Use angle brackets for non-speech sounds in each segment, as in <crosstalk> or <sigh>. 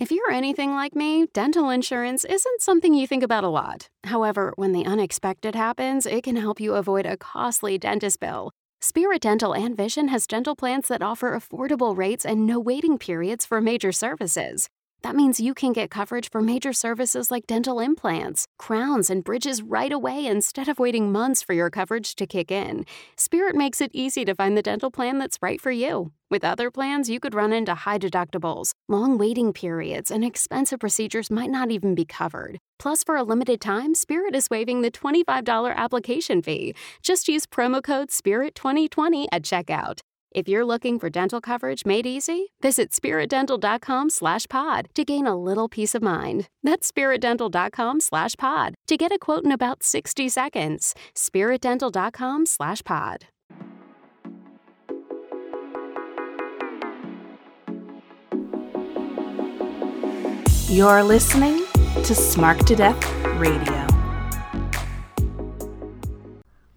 If you're anything like me, dental insurance isn't something you think about a lot. However, when the unexpected happens, it can help you avoid a costly dentist bill. Spirit Dental and Vision has dental plans that offer affordable rates and no waiting periods for major services. That means you can get coverage for major services like dental implants, crowns, and bridges right away instead of waiting months for your coverage to kick in. Spirit makes it easy to find the dental plan that's right for you. With other plans, you could run into high deductibles, long waiting periods, and expensive procedures might not even be covered. Plus, for a limited time, Spirit is waiving the $25 application fee. Just use promo code SPIRIT2020 at checkout. If you're looking for dental coverage made easy, visit spiritdental.com slash pod to gain a little peace of mind. That's spiritdental.com slash pod to get a quote in about 60 seconds. spiritdental.com slash pod. You're listening to Smark to Death Radio.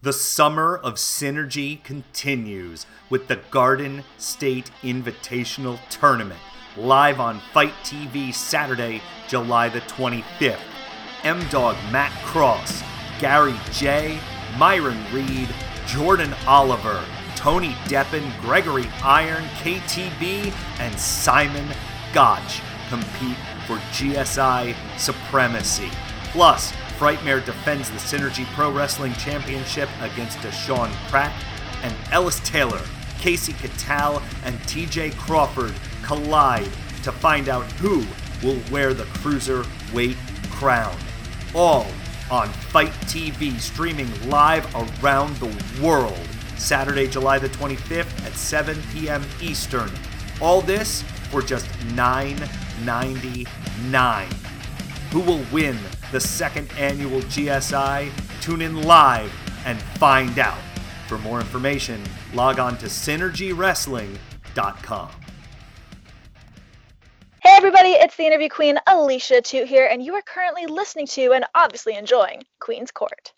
The summer of synergy continues with the Garden State Invitational Tournament live on FITE TV Saturday, July the 25th. M Dog Matt Cross, Gary Jay, Myron Reed, Jordan Oliver, Tony Deppen, Gregory Iron, KTB, and Simon Gotch compete for GSI supremacy. Plus, Frightmare defends the Synergy Pro Wrestling Championship against Deshaun Pratt, and Ellis Taylor, Casey Katal, and TJ Crawford collide to find out who will wear the cruiserweight crown. All on FITE TV, streaming live around the world. Saturday, July the 25th at 7 p.m. Eastern. All this for just $9.99. Who will win the second annual GSI? Tune in live and find out. For more information, log on to synergywrestling.com. Hey everybody, it's the interview queen Alicia Toot here, and you are currently listening to and obviously enjoying Queen's Court.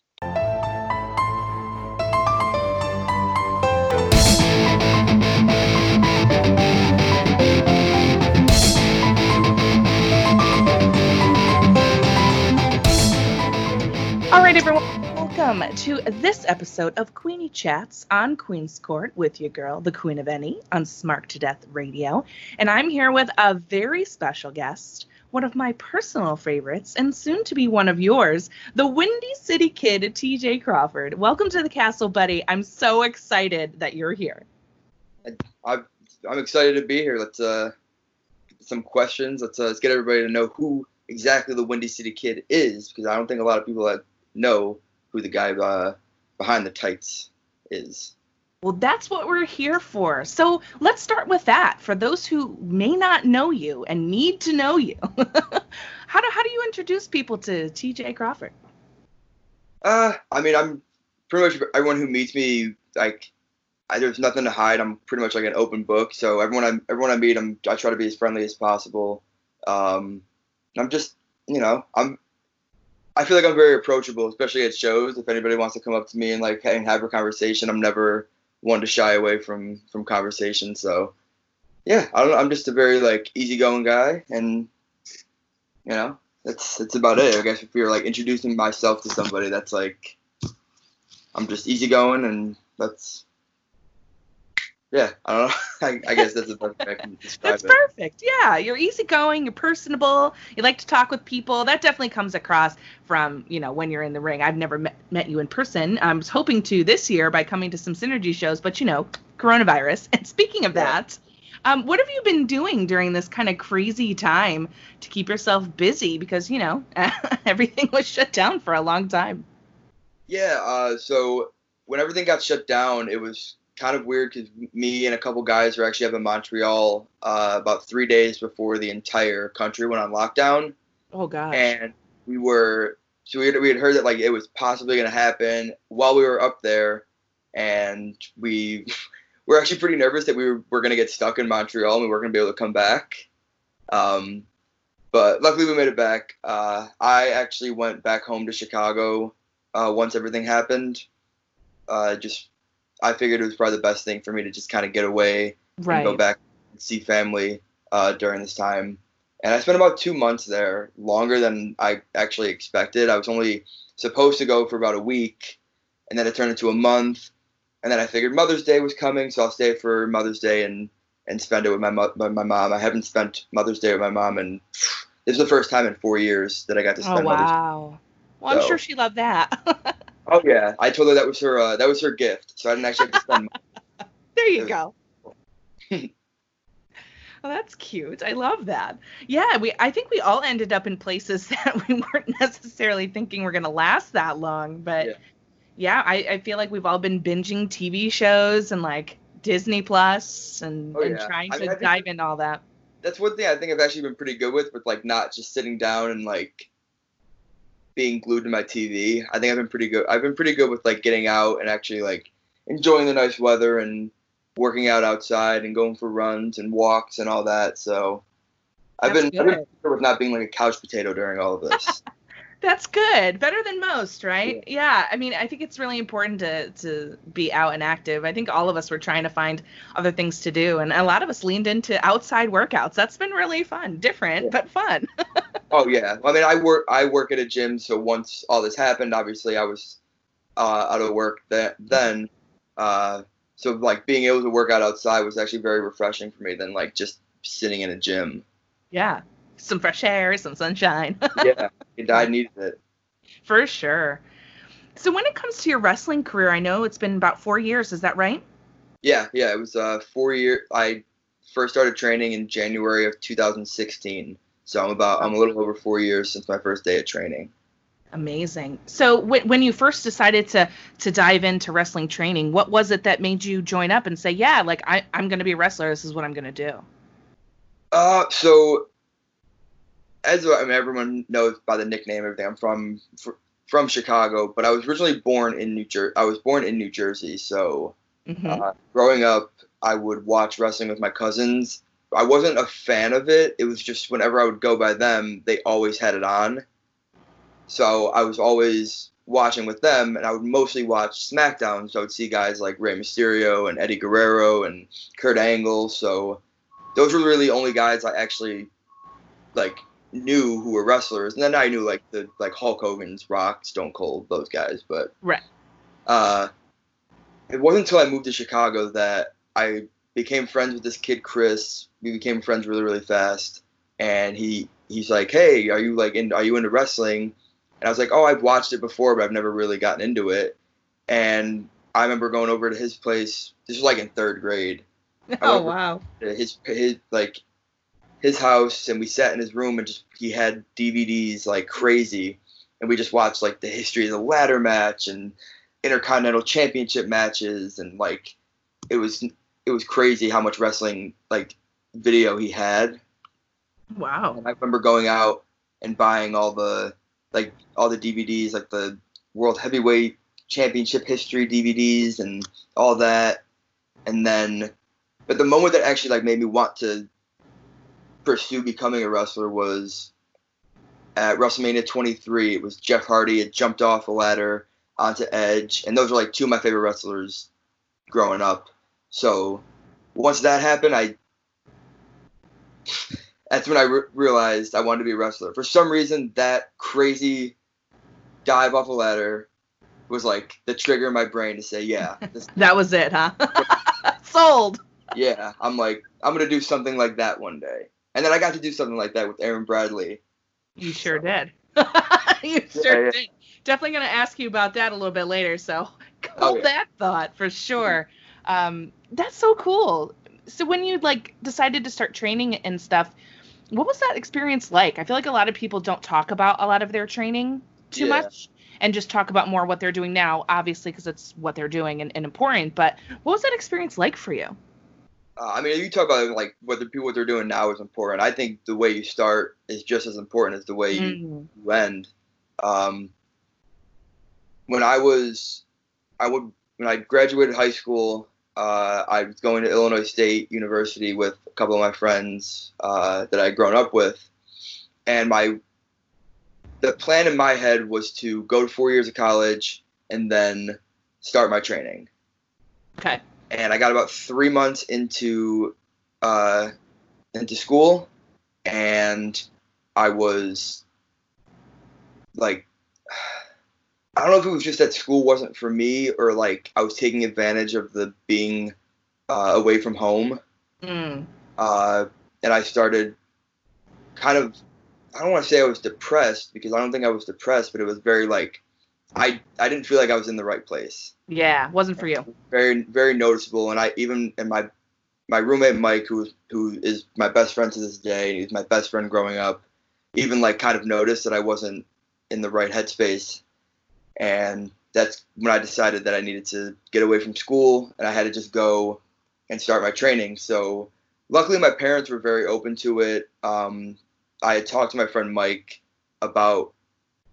Welcome to this episode of Queeny Chats on Queen's Court with your girl, the Queen of NE, on Smark to Death Radio. And I'm here with a very special guest, one of my personal favorites, and soon to be one of yours, the Windy City Kid, TJ Crawford. Welcome to the castle, buddy. I'm so excited that you're here. I, I'm excited to be here. Let's uh, some questions. Let's uh, let's get everybody to know who exactly the Windy City Kid is, because I don't think a lot of people that know who the guy uh, behind the tights is. Well, that's what we're here for. So let's start with that. For those who may not know you and need to know you, <laughs> how do how do you introduce people to TJ Crawford? Uh, I mean, I'm pretty much everyone who meets me like. I, there's nothing to hide. I'm pretty much like an open book. So everyone I everyone I meet, I'm I try to be as friendly as possible. Um, I'm just you know I'm I feel like I'm very approachable, especially at shows. If anybody wants to come up to me and like and have a conversation, I'm never one to shy away from from conversation. So yeah, I don't know. I'm just a very like easygoing guy, and you know that's that's about it. I guess if you're like introducing myself to somebody, that's like I'm just easygoing, and that's yeah. I don't know. <laughs> I, I guess that's the best way I can <laughs> describe That's it. perfect. Yeah, you're easygoing, you're personable, you like to talk with people. That definitely comes across from, you know, when you're in the ring. I've never met, met you in person. I was hoping to this year by coming to some synergy shows, but you know, coronavirus. <laughs> And speaking of Yeah. that, um, what have you been doing during this kind of crazy time to keep yourself busy? Because, you know, everything was shut down for a long time. Yeah, uh, so when everything got shut down, it was kind of weird because me and a couple guys were actually up in Montreal uh, about three days before the entire country went on lockdown, Oh gosh. and we were so we had, we had heard that like it was possibly going to happen while we were up there, and we <laughs> were actually pretty nervous that we were, were going to get stuck in Montreal and we weren't going to be able to come back. Um, but luckily we made it back. Uh, I actually went back home to Chicago uh, once everything happened. Uh, just I figured it was probably the best thing for me to just kind of get away right. and go back and see family uh, during this time. And I spent about two months there, longer than I actually expected. I was only supposed to go for about a week, and then it turned into a month. And then I figured Mother's Day was coming, so I'll stay for Mother's Day and and spend it with my mo- my mom. I haven't spent Mother's Day with my mom, and this is the first time in four years that I got to Oh spend Mother's Day. wow. Well, I'm So- sure she loved that. <laughs> Oh yeah, <laughs> I told her that was her uh, that was her gift, so I didn't actually have to spend. Money. <laughs> there you go. Well, that's cute. I love that. Yeah, we I think we all ended up in places <laughs> that we weren't necessarily thinking were gonna last that long. But Yeah. yeah, I, I feel like we've all been binging TV shows and like Disney Plus and, Oh, and yeah. trying I to mean, I dive into all that. that's one thing I think I've actually been pretty good with, with like not just sitting down and like being glued to my TV. I think I've been pretty good. I've been pretty good with like getting out and actually like enjoying the nice weather and working out outside and going for runs and walks and all that. So I've That's been, I've been good. with not being like a couch potato during all of this. <laughs> That's good. Better than most, right? Yeah. I mean, I think it's really important to to be out and active. I think all of us were trying to find other things to do, and a lot of us leaned into outside workouts. That's been really fun, different Yeah. but fun. <laughs> oh yeah. I mean, I work I work at a gym, so once all this happened, obviously I was uh, out of work that then. Uh, so like being able to work out outside was actually very refreshing for me than like just sitting in a gym. yeah. Some fresh air, some sunshine. <laughs> yeah, I needed it. For sure. So when it comes to your wrestling career, I know it's been about four years. Is that right? Yeah, yeah, it was uh, four year. I first started training in January of 2016, so I'm about I'm a little over four years since my first day of training. Amazing. So when when you first decided to to dive into wrestling training, what was it that made you join up and say, yeah, like I, I'm going to be a wrestler. This is what I'm going to do. Uh, so as I mean, everyone knows by the nickname, everything. I'm from fr- from Chicago, but I was originally born in New Jersey. I was born in New Jersey, so hmm Uh, growing up, I would watch wrestling with my cousins. I wasn't a fan of it. It was just whenever I would go by them, they always had it on. So I was always watching with them, and I would mostly watch SmackDown. So I would see guys like Rey Mysterio and Eddie Guerrero and Kurt Angle. So those were really the only guys I actually like knew who were wrestlers. And then I knew like the like Hulk Hogan's, Rock, Stone Cold, those guys. But Right. uh, it wasn't until I moved to Chicago that I became friends with this kid Chris. We became friends really really fast, and he he's like, "Hey, are you like in, are you into wrestling?" And I was like, "Oh, I've watched it before, but I've never really gotten into it." And I remember going over to his place. This was like in third grade. <laughs> Oh wow. His his like his house, and we sat in his room, and just he had DVDs like crazy, and we just watched like the history of the ladder match and intercontinental championship matches and like it was it was crazy how much wrestling like video he had Wow. and i remember going out and buying all the like all the dvds like the world heavyweight championship history dvds and all that and then but the moment that actually like made me want to pursue becoming a wrestler was at WrestleMania 23. It was Jeff Hardy had jumped off a ladder onto Edge, and those were like two of my favorite wrestlers growing up. So once that happened, I that's when I re- realized I wanted to be a wrestler. For some reason, that crazy dive off a ladder was like the trigger in my brain to say, yeah, <laughs> That was it, huh? <laughs> Sold. yeah, I'm like, I'm gonna do something like that one day. And then I got to do something like that with Aaron Bradley. You sure did. <laughs> you sure yeah. did. Definitely going to ask you about that a little bit later. So hold Oh, yeah. that thought for sure. Um, that's so cool. So when you like decided to start training and stuff, what was that experience like? I feel like a lot of people don't talk about a lot of their training too Yeah. much. and just talk about more what they're doing now, obviously because it's what they're doing and, and important. But what was that experience like for you? Uh, I mean, you talk about like what the people what they're doing now is important. I think the way you start is just as important as the way you, Mm. you end. Um, when I was, I would when I graduated high school, uh, I was going to Illinois State University with a couple of my friends uh, that I'd grown up with, and my the plan in my head was to go to four years of college and then start my training Okay. and I got about three months into uh, into school, and I was like, I don't know if it was just that school wasn't for me or like I was taking advantage of the being uh, away from home, Mm. uh, and I started kind of. I don't want to say I was depressed because I don't think I was depressed, but it was very like I I didn't feel like I was in the right place Yeah, wasn't for you. very very noticeable and i even and my my roommate mike who who is my best friend to this day and he's my best friend growing up even like kind of noticed that i wasn't in the right headspace and that's when i decided that i needed to get away from school and i had to just go and start my training. So luckily my parents were very open to it. Um, i had talked to my friend mike about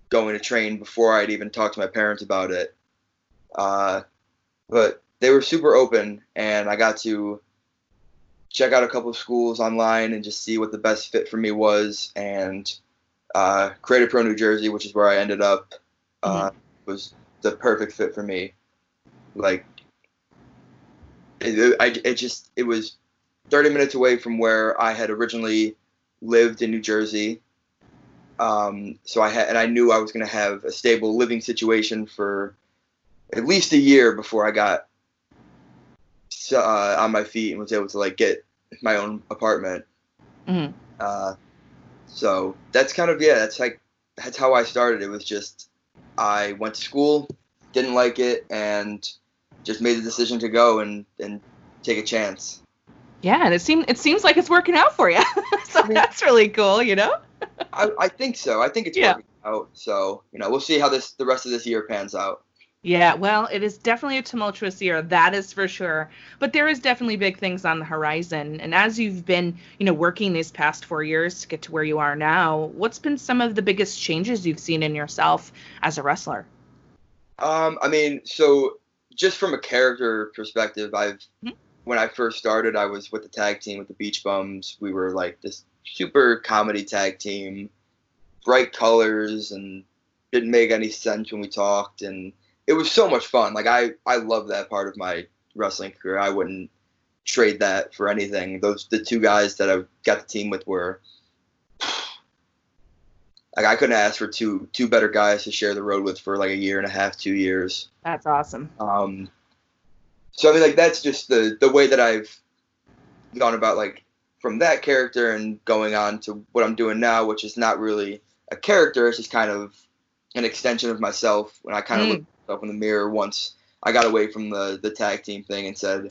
going to train before i'd even talked to my parents about it. Uh, but they were super open and i got to check out a couple of schools online and just see what the best fit for me was and uh, creative pro new jersey which is where i ended up uh, was the perfect fit for me like it, I, it just it was 30 minutes away from where i had originally lived in new jersey um, so i had and i knew i was going to have a stable living situation for at least a year before I got uh, on my feet and was able to like get my own apartment. Mhm. Uh, so that's kind of yeah, that's like that's how I started. It was just I went to school, didn't like it, and just made the decision to go and and take a chance. Yeah, and it seems it seems like it's working out for you. <laughs> so that's really cool, you know. I, I think so. I think it's Yeah. working out. So you know, we'll see how this the rest of this year pans out. Yeah, well, it is definitely a tumultuous year, that is for sure. But there is definitely big things on the horizon. And as you've been, you know, working these past four years to get to where you are now, what's been some of the biggest changes you've seen in yourself as a wrestler? Um, I mean, so just from a character perspective, I've Mhm. when I first started, I was with the tag team with the Beach Bums. We were like this super comedy tag team, bright colors, and didn't make any sense when we talked, and it was so much fun. Like I, I love that part of my wrestling career. I wouldn't trade that for anything. Those the two guys that I got the team with were like I couldn't ask for two two better guys to share the road with for like a year and a half, two years. That's awesome. Um, so I mean, like that's just the the way that I've gone about like from that character and going on to what I'm doing now, which is not really a character. It's just kind of an extension of myself. When I kind of Mm. looked up in the mirror once I got away from the the tag team thing and said,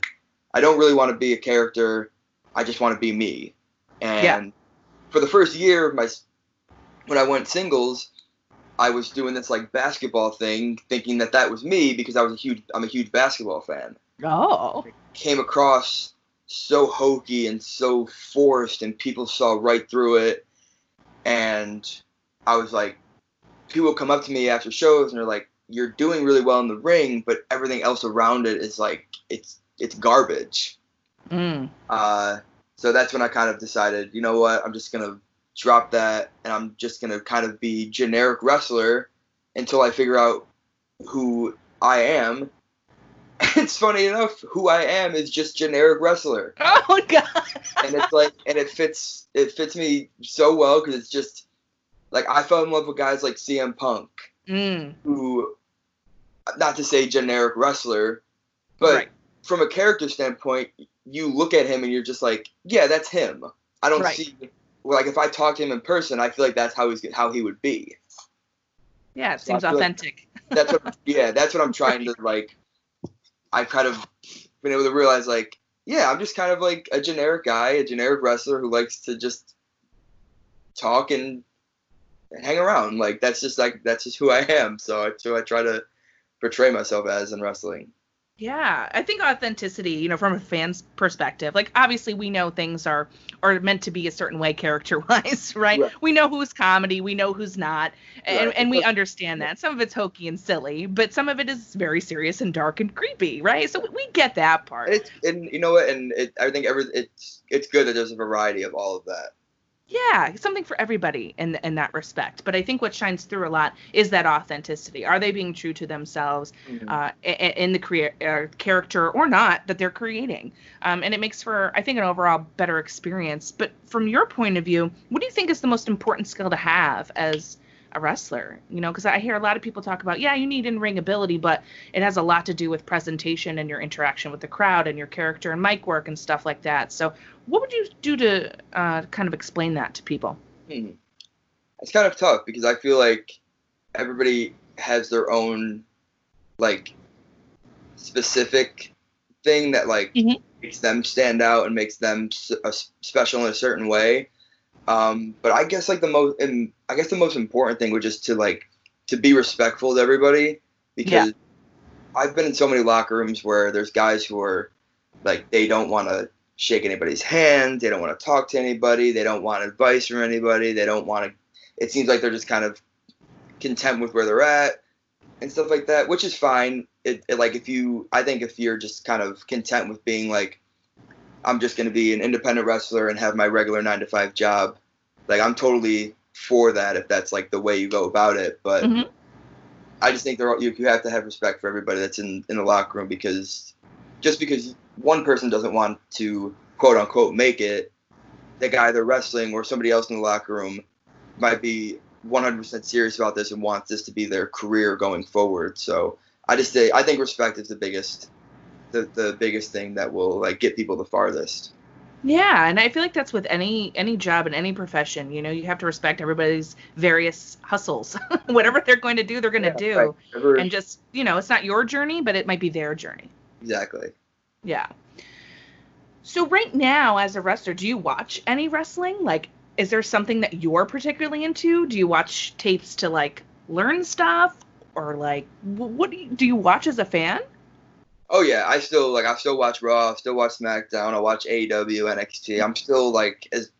I don't really want to be a character. I just want to be me. And Yeah. for the first year of my when I went singles, I was doing this like basketball thing, thinking that that was me because I was a huge I'm a huge basketball fan. Oh. Came across so hokey and so forced, and people saw right through it. And I was like, people come up to me after shows and they're like, "You're doing really well in the ring, but everything else around it is like it's it's garbage." Mm. Uh, so that's when I kind of decided, you know what, I'm just gonna drop that and I'm just gonna kind of be generic wrestler until I figure out who I am. <laughs> It's funny enough, who I am is just generic wrestler, <laughs> Oh god. and it's like, and it fits, it fits me so well because it's just like I fell in love with guys like CM Punk, mm. who, not to say generic wrestler, but Right. from a character standpoint, you look at him and you're just like, yeah, that's him. I don't Right. see well, like if I talk to him in person, I feel like that's how he's how he would be. Yeah, it So seems feel like- authentic. That's what <laughs> yeah, that's what I'm trying to like. I've kind of been able to realize like, yeah, I'm just kind of like a generic guy, a generic wrestler who likes to just talk and hang around. Like that's just like that's just who I am. So I so I try to portray myself as in wrestling. Yeah, I think authenticity, you know, from a fan's perspective, like obviously we know things are are meant to be a certain way <laughs> character wise, right? Right. We know who's comedy, we know who's not, and, Right. and we <laughs> understand that. Some of it's hokey and silly, but some of it is very serious and dark and creepy, right? So we, get that part. And it's and you know what? And it I think every it's it's good that there's a variety of all of that. Yeah, something for everybody in in that respect. But I think what shines through a lot is that authenticity. Are they being true to themselves uh, i- i- in the crea- uh, character or not that they're creating? Um, and it makes for I think an overall better experience. But from your point of view, what do you think is the most important skill to have as a wrestler? You know, because I hear a lot of people talk about yeah, you need in ring ability, but it has a lot to do with presentation and your interaction with the crowd and your character and mic work and stuff like that. So what would you do to uh, kind of explain that to people? Hmm. It's kind of tough because I feel like everybody has their own like specific thing that like Mhm. makes them stand out and makes them s- special in a certain way. Um, but I guess like the most and I guess the most important thing was just to like to be respectful to everybody because I've been in so many locker rooms where there's guys who are like they don't want to shake anybody's hand, they don't want to talk to anybody, they don't want advice from anybody, they don't want to. It seems like they're just kind of content with where they're at and stuff like that, which is fine. It, it like if you, I think if you're just kind of content with being like, I'm just going to be an independent wrestler and have my regular nine to five job, like I'm totally for that if that's like the way you go about it. But Mhm. I just think there are, you, you have to have respect for everybody that's in, in the locker room because just because one person doesn't want to quote unquote make it, the guy they're wrestling or somebody else in the locker room might be 100% serious about this and wants this to be their career going forward. So I just say I think respect is the biggest the, the biggest thing that will like get people the farthest. Yeah, and I feel like that's with any any job in any profession. You know, you have to respect everybody's various hustles. <laughs> Whatever they're going to do, they're going to do. Ever- And just, you know, it's not your journey, but it might be their journey. exactly. Yeah. So right now as a wrestler, do you watch any wrestling? Like is there something that you're particularly into? Do you watch tapes to like learn stuff or like what do you, do you watch as a fan? Oh yeah, I still like I still watch Raw, I still watch SmackDown, I watch AEW, NXT. I'm still like as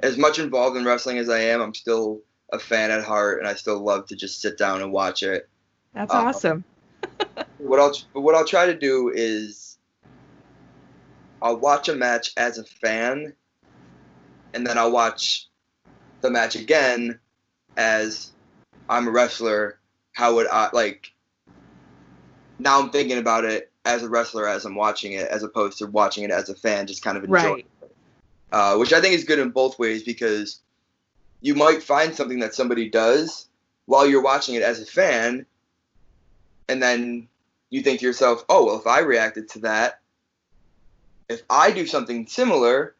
as much involved in wrestling as I am. I'm still a fan at heart, and I still love to just sit down and watch it. That's Uh, awesome. <laughs> What I'll what I'll try to do is I'll watch a match as a fan, and then I'll watch the match again as I'm a wrestler. How would I like? Now I'm thinking about it as a wrestler as I'm watching it, as opposed to watching it as a fan, just kind of enjoying Right. uh, which I think is good in both ways because you might find something that somebody does while you're watching it as a fan, and then you think to yourself, oh, well, if I reacted to that, if I do something similar,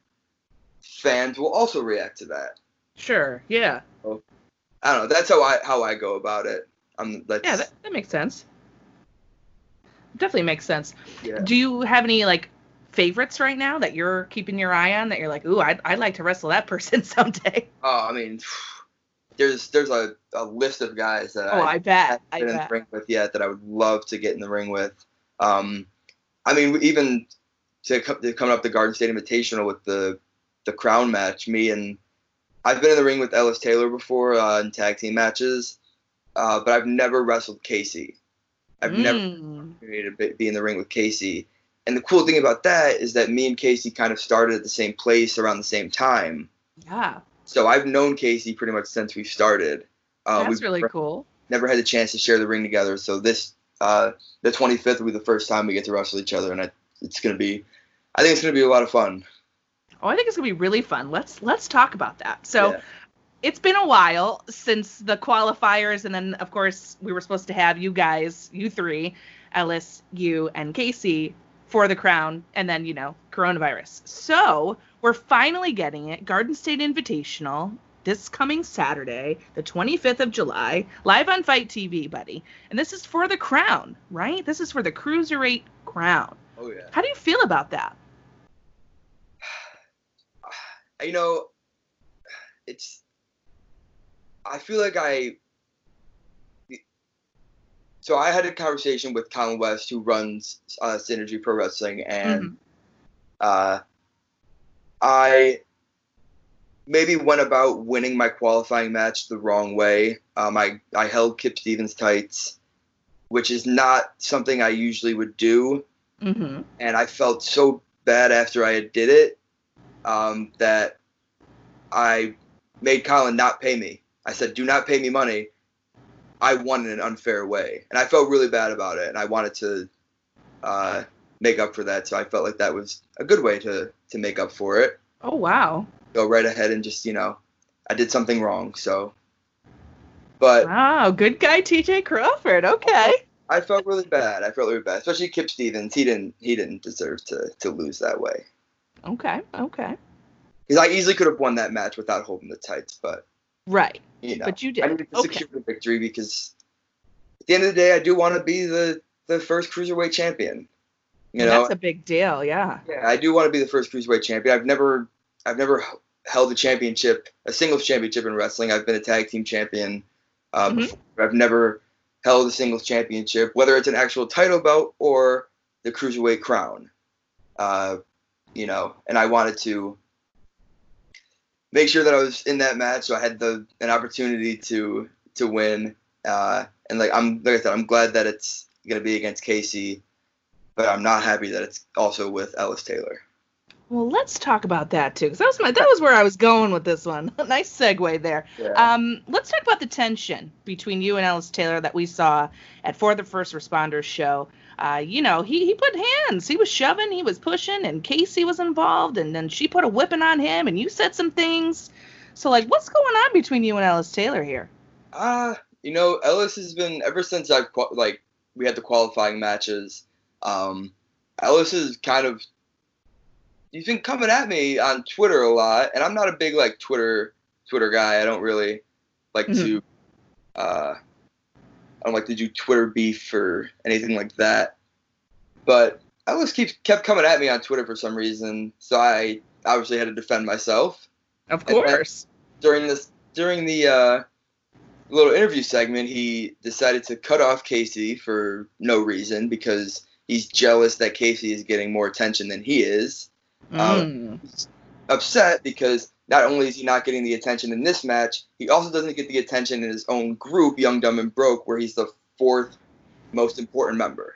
fans will also react to that. Sure. Yeah. I don't know. That's how I how I go about it. Um, that's, Yeah, that, that makes sense. Definitely makes sense. yeah. Do you have any like favorites right now that you're keeping your eye on that you're like, ooh, I'd, I'd like to wrestle that <laughs> person someday? Oh, I mean, there's there's a, a list of guys that Oh, I bet. haven't I been in bet. the ring with yet that I would love to get in the ring with. Um, I mean, even to, co- to coming up the Garden State Invitational with the the crown match, me and I've been in the ring with Ellis Taylor before uh, in tag team matches, uh, but I've never wrestled Casey. I've never Mm. Opportunity to be- in the ring with Casey. And the cool thing about that is that me and Casey kind of started at the same place around the same time. Yeah, So I've known Casey pretty much since we started. Uh, that's we've really never- cool. Never had the chance to share the ring together. So this, uh, the 25th will be the first time we get to wrestle each other, and I, it's gonna be, I think it's gonna be a lot of fun. Oh, I think it's gonna be really fun. Let's let's talk about that. So Yeah. it's been a while since the qualifiers, and then of course we were supposed to have you guys, you three, Ellis, you, and Casey for the crown, and then you know coronavirus. So we're finally getting it. Garden State Invitational this coming Saturday, the 25th of July, live on FITE TV, buddy. And this is for the crown, right? This is for the cruiserweight crown. Oh yeah. How do you feel about that? <sighs> you know, it's I feel like I. So I had a conversation with Colin West, who runs uh, Synergy Pro Wrestling, and Mhm. uh, I maybe went about winning my qualifying match the wrong way. Um, I I held Kip Stevens tights, which is not something I usually would do Mm-hmm. and I felt so bad after I did it um, that I made Colin not pay me. I said, "Do not pay me money. I won in an unfair way," and I felt really bad about it, and I wanted to uh, make up for that. So I felt like that was a good way to to make up for it. Oh wow. Go right ahead and just you know, I did something wrong. So, but Wow, good guy TJ Crawford. Okay. I felt really bad. I felt really bad, especially Kip Stevens. He didn't he didn't deserve to to lose that way. Okay. Okay. Because I easily could have won that match without holding the tights, but Right. you know, But you did. I needed to Okay. secure the victory because at the end of the day, I do want to be the the first cruiserweight champion. You know, That's a big deal. Yeah. yeah, I do want to be the first cruiserweight champion. I've never I've never held a championship, a singles championship in wrestling. I've been a tag team champion. Uh, Mhm. I've never held a singles championship, whether it's an actual title belt or the cruiserweight crown. Uh, you know, and I wanted to make sure that I was in that match, so I had the an opportunity to to win. Uh, and like I'm like I said, I'm glad that it's gonna be against Casey, but I'm not happy that it's also with Ellis Taylor. Well, let's talk about that too, because that was my that was where I was going with this one. <laughs> nice segue there. Yeah. Um, let's talk about the tension between you and Ellis Taylor that we saw at For the First Responders show. Uh, you know, he, he put hands, he was shoving, he was pushing, and Casey was involved, and then she put a whipping on him, and you said some things. So, like, what's going on between you and Ellis Taylor here? Uh, you know, Ellis has been ever since I've, like we had the qualifying matches. Um, Ellis is kind of he's been coming at me on Twitter a lot, and I'm not a big like Twitter Twitter guy. I don't really like to uh, I don't like to do Twitter beef or anything like that. But Ellis keeps kept coming at me on Twitter for some reason, so I obviously had to defend myself Of course. during this during the uh, little interview segment, he decided to cut off Casey for no reason because he's jealous that Casey is getting more attention than he is. Mm. Upset because not only is he not getting the attention in this match, he also doesn't get the attention in his own group, Young, Dumb, and Broke, where he's the fourth most important member.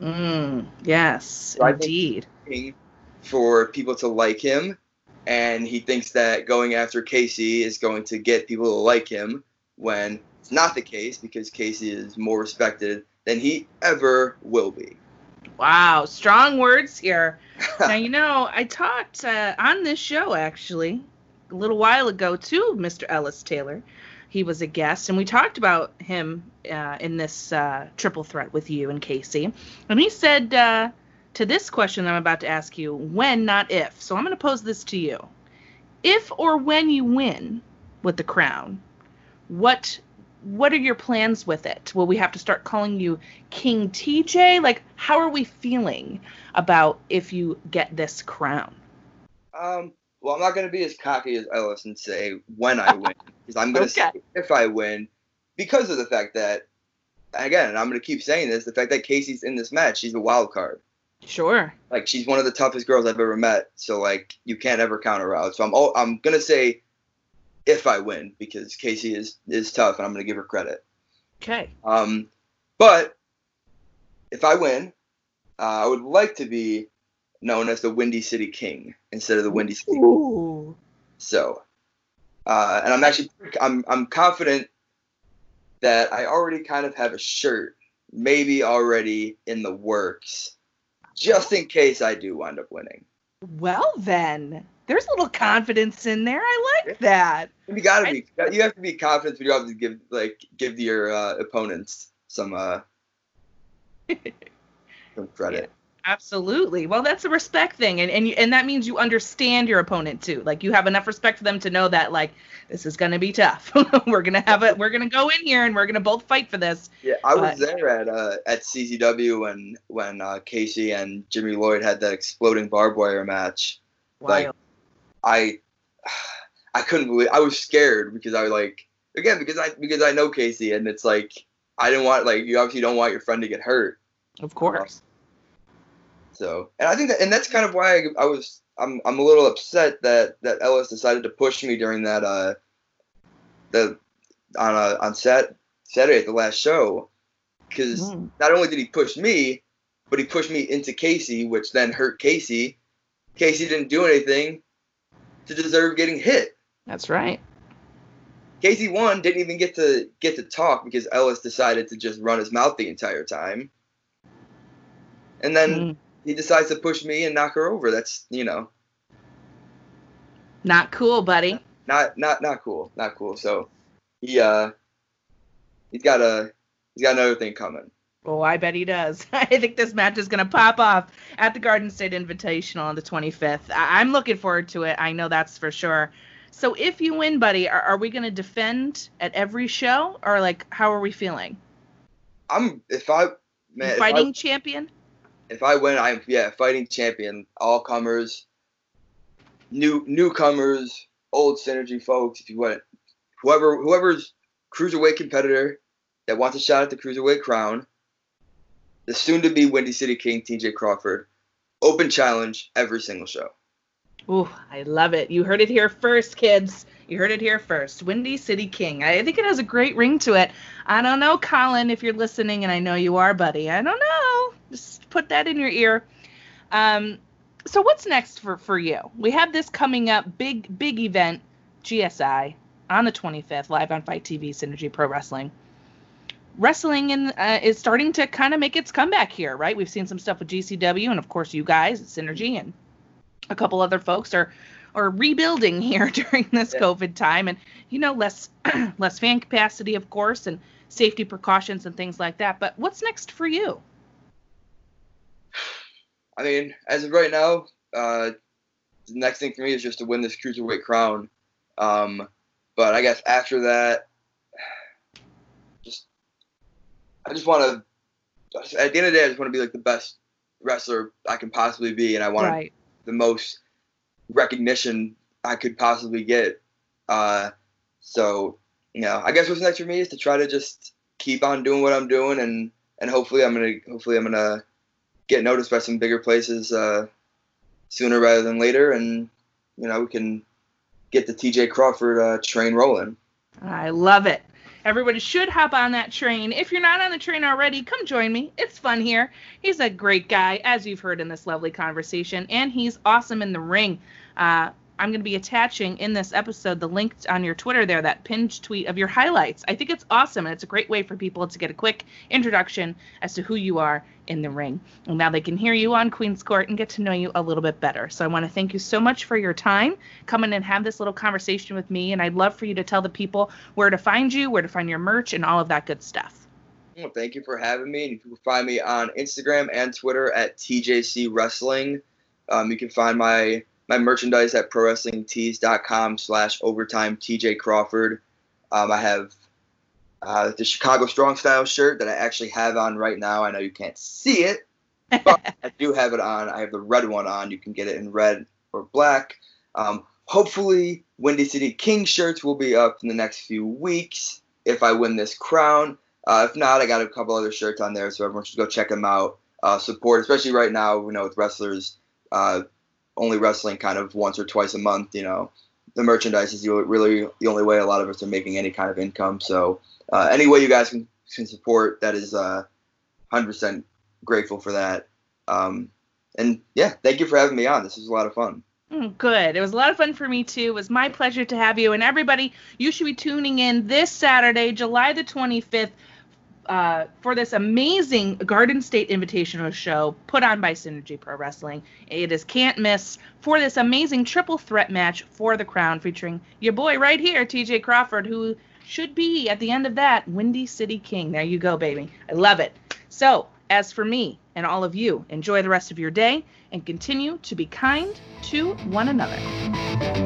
Mm. Yes, think- indeed. for people to like him, and he thinks that going after Casey is going to get people to like him when it's not the case because Casey is more respected than he ever will be. Wow, strong words here. <laughs> now you know I talked uh, on this show actually a little while ago too, Mr. Ellis Taylor. He was a guest, and we talked about him uh, in this uh, triple threat with you and Casey. And he said uh, to this question I'm about to ask you, when, not if. So I'm going to pose this to you: If or when you win with the crown, what what are your plans with it? Will we have to start calling you King TJ? Like, how are we feeling about if you get this crown? Um, well, I'm not going to be as cocky as Ellis and say when I win, because I'm going <laughs> to Okay. say if I win, because of the fact that, again, I'm going to keep saying this, the fact that Casey's in this match, she's a wild card. Sure. Like she's one of the toughest girls I've ever met, so like you can't ever count her out. So I'm all, I'm gonna say if I win because Casey is is tough and I'm gonna give her credit. Okay. Um, but if I win, uh, I would like to be known as the Windy City King instead of the Windy City. Ooh. So, uh, and I'm actually I'm I'm confident that I already kind of have a shirt, maybe already in the works, just in case I do wind up winning. Well then, there's a little confidence in there. I like that. You gotta be. You have to be confident, but you have to give like give your uh, opponents some uh <laughs> some credit. Absolutely. Well, that's a respect thing, and and you, and that means you understand your opponent too. Like you have enough respect for them to know that like this is gonna be tough. <laughs> we're gonna have it. We're gonna go in here and we're gonna both fight for this. Yeah, I was But- there at uh at CZW when when uh, Casey and Jimmy Lloyd had that exploding barbed wire match. Like, I I couldn't believe I was scared because I was like again because I because I know Casey and it's like I didn't want like you obviously don't want your friend to get hurt. Of course. So and I think that and that's kind of why I, I was I'm I'm a little upset that that Ellis decided to push me during that uh the on uh, on set Saturday at the last show because Mm. not only did he push me, but he pushed me into Casey, which then hurt Casey. Casey didn't do anything to deserve getting hit. That's right. Casey one didn't even get to get to talk because Ellis decided to just run his mouth the entire time. And then Mm. He decides to push me and knock her over. That's you know Not cool, buddy. not not not cool, not cool. So he uh he's got a he's got another thing coming. Oh, I bet he does. <laughs> I think this match is going to pop off at the Garden State Invitational on the 25th. I- I'm looking forward to it. I know that's for sure. So if you win, buddy, are, are we going to defend at every show or like how are we feeling? I'm if I man if I- Fighting champion? If I win, I'm yeah fighting champion, all comers, new newcomers, old synergy folks. If you want, whoever whoever's cruiserweight competitor that wants a shot at the cruiserweight crown, the soon-to-be Windy City King T.J. Crawford, open challenge every single show. Ooh, I love it. You heard it here first, kids. You heard it here first. Windy City King. I think it has a great ring to it. I don't know, Colin, if you're listening, and I know you are, buddy. I don't know. Just put that in your ear. Um, so what's next for for you? We have this coming up, big big event, GSI, on the 25th, live on FITE TV, Synergy Pro Wrestling. Wrestling in, uh, is starting to kind of make its comeback here, right? We've seen some stuff with GCW, and of course you guys at Synergy, and a couple other folks are are rebuilding <laughs> here during this Yeah. COVID time, and you know less <clears throat> less fan capacity, of course, and safety precautions and things like that. But what's next for you? I mean, as of right now, uh, the next thing for me is just to win this cruiserweight crown. Um, but I guess after that, <sighs> just I just want to. At the end of the day, I just want to be like the best wrestler I can possibly be, and I want Right. the most recognition I could possibly get. Uh, so you know, I guess what's next for me is to try to just keep on doing what I'm doing, and and hopefully I'm gonna hopefully I'm gonna get noticed by some bigger places uh, sooner rather than later, and you know we can get the TJ Crawford uh, train rolling. I love it. Everybody should hop on that train. If you're not on the train already, come join me. It's fun here. He's a great guy, as you've heard in this lovely conversation, and he's awesome in the ring. Uh, I'm going to be attaching in this episode the link on your Twitter there, that pinned tweet of your highlights. I think it's awesome, and it's a great way for people to get a quick introduction as to who you are in the ring. And now they can hear you on Queen's Court and get to know you a little bit better. So I want to thank you so much for your time coming and have this little conversation with me. And I'd love for you to tell the people where to find you, where to find your merch, and all of that good stuff. Well, thank you for having me. And you can find me on Instagram and Twitter at TJC Wrestling. Um, you can find my my merchandise at prowrestlingtees.com slash overtime TJ Crawford. Um, I have uh, the Chicago Strong Style shirt that I actually have on right now. I know you can't see it, but <laughs> I do have it on. I have the red one on. You can get it in red or black. Um, hopefully, Windy City King shirts will be up in the next few weeks if I win this crown. Uh, if not, I got a couple other shirts on there, so everyone should go check them out. Uh, support, especially right now, you know, with wrestlers uh, only wrestling kind of once or twice a month. You know, the merchandise is really the only way a lot of us are making any kind of income. So, uh, any way you guys can, can support, that is uh, 100% grateful for that. Um, and yeah, thank you for having me on. This was a lot of fun. Mm, Good. It was a lot of fun for me too. It was my pleasure to have you. And everybody, you should be tuning in this Saturday, July the 25th, uh, for this amazing Garden State Invitational show put on by Synergy Pro Wrestling. It is can't miss for this amazing triple threat match for the crown, featuring your boy right here, TJ Crawford, who should be at the end of that Windy City King. There you go, baby. I love it. So, as for me and all of you, enjoy the rest of your day and continue to be kind to one another.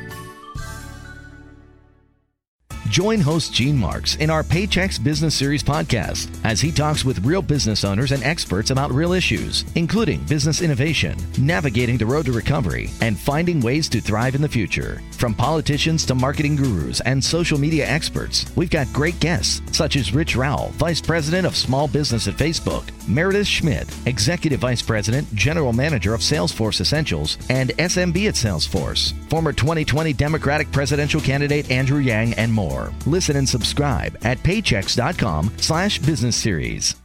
Join host Gene Marks in our Paychex Business Series podcast as he talks with real business owners and experts about real issues, including business innovation, navigating the road to recovery, and finding ways to thrive in the future. From politicians to marketing gurus and social media experts, we've got great guests such as Rich Rowell, Vice President of Small Business at Facebook, Meredith Schmidt, Executive Vice President, General Manager of Salesforce Essentials, and SMB at Salesforce, former 2020 Democratic presidential candidate Andrew Yang, and more. Listen and subscribe at paychex.com slash business series.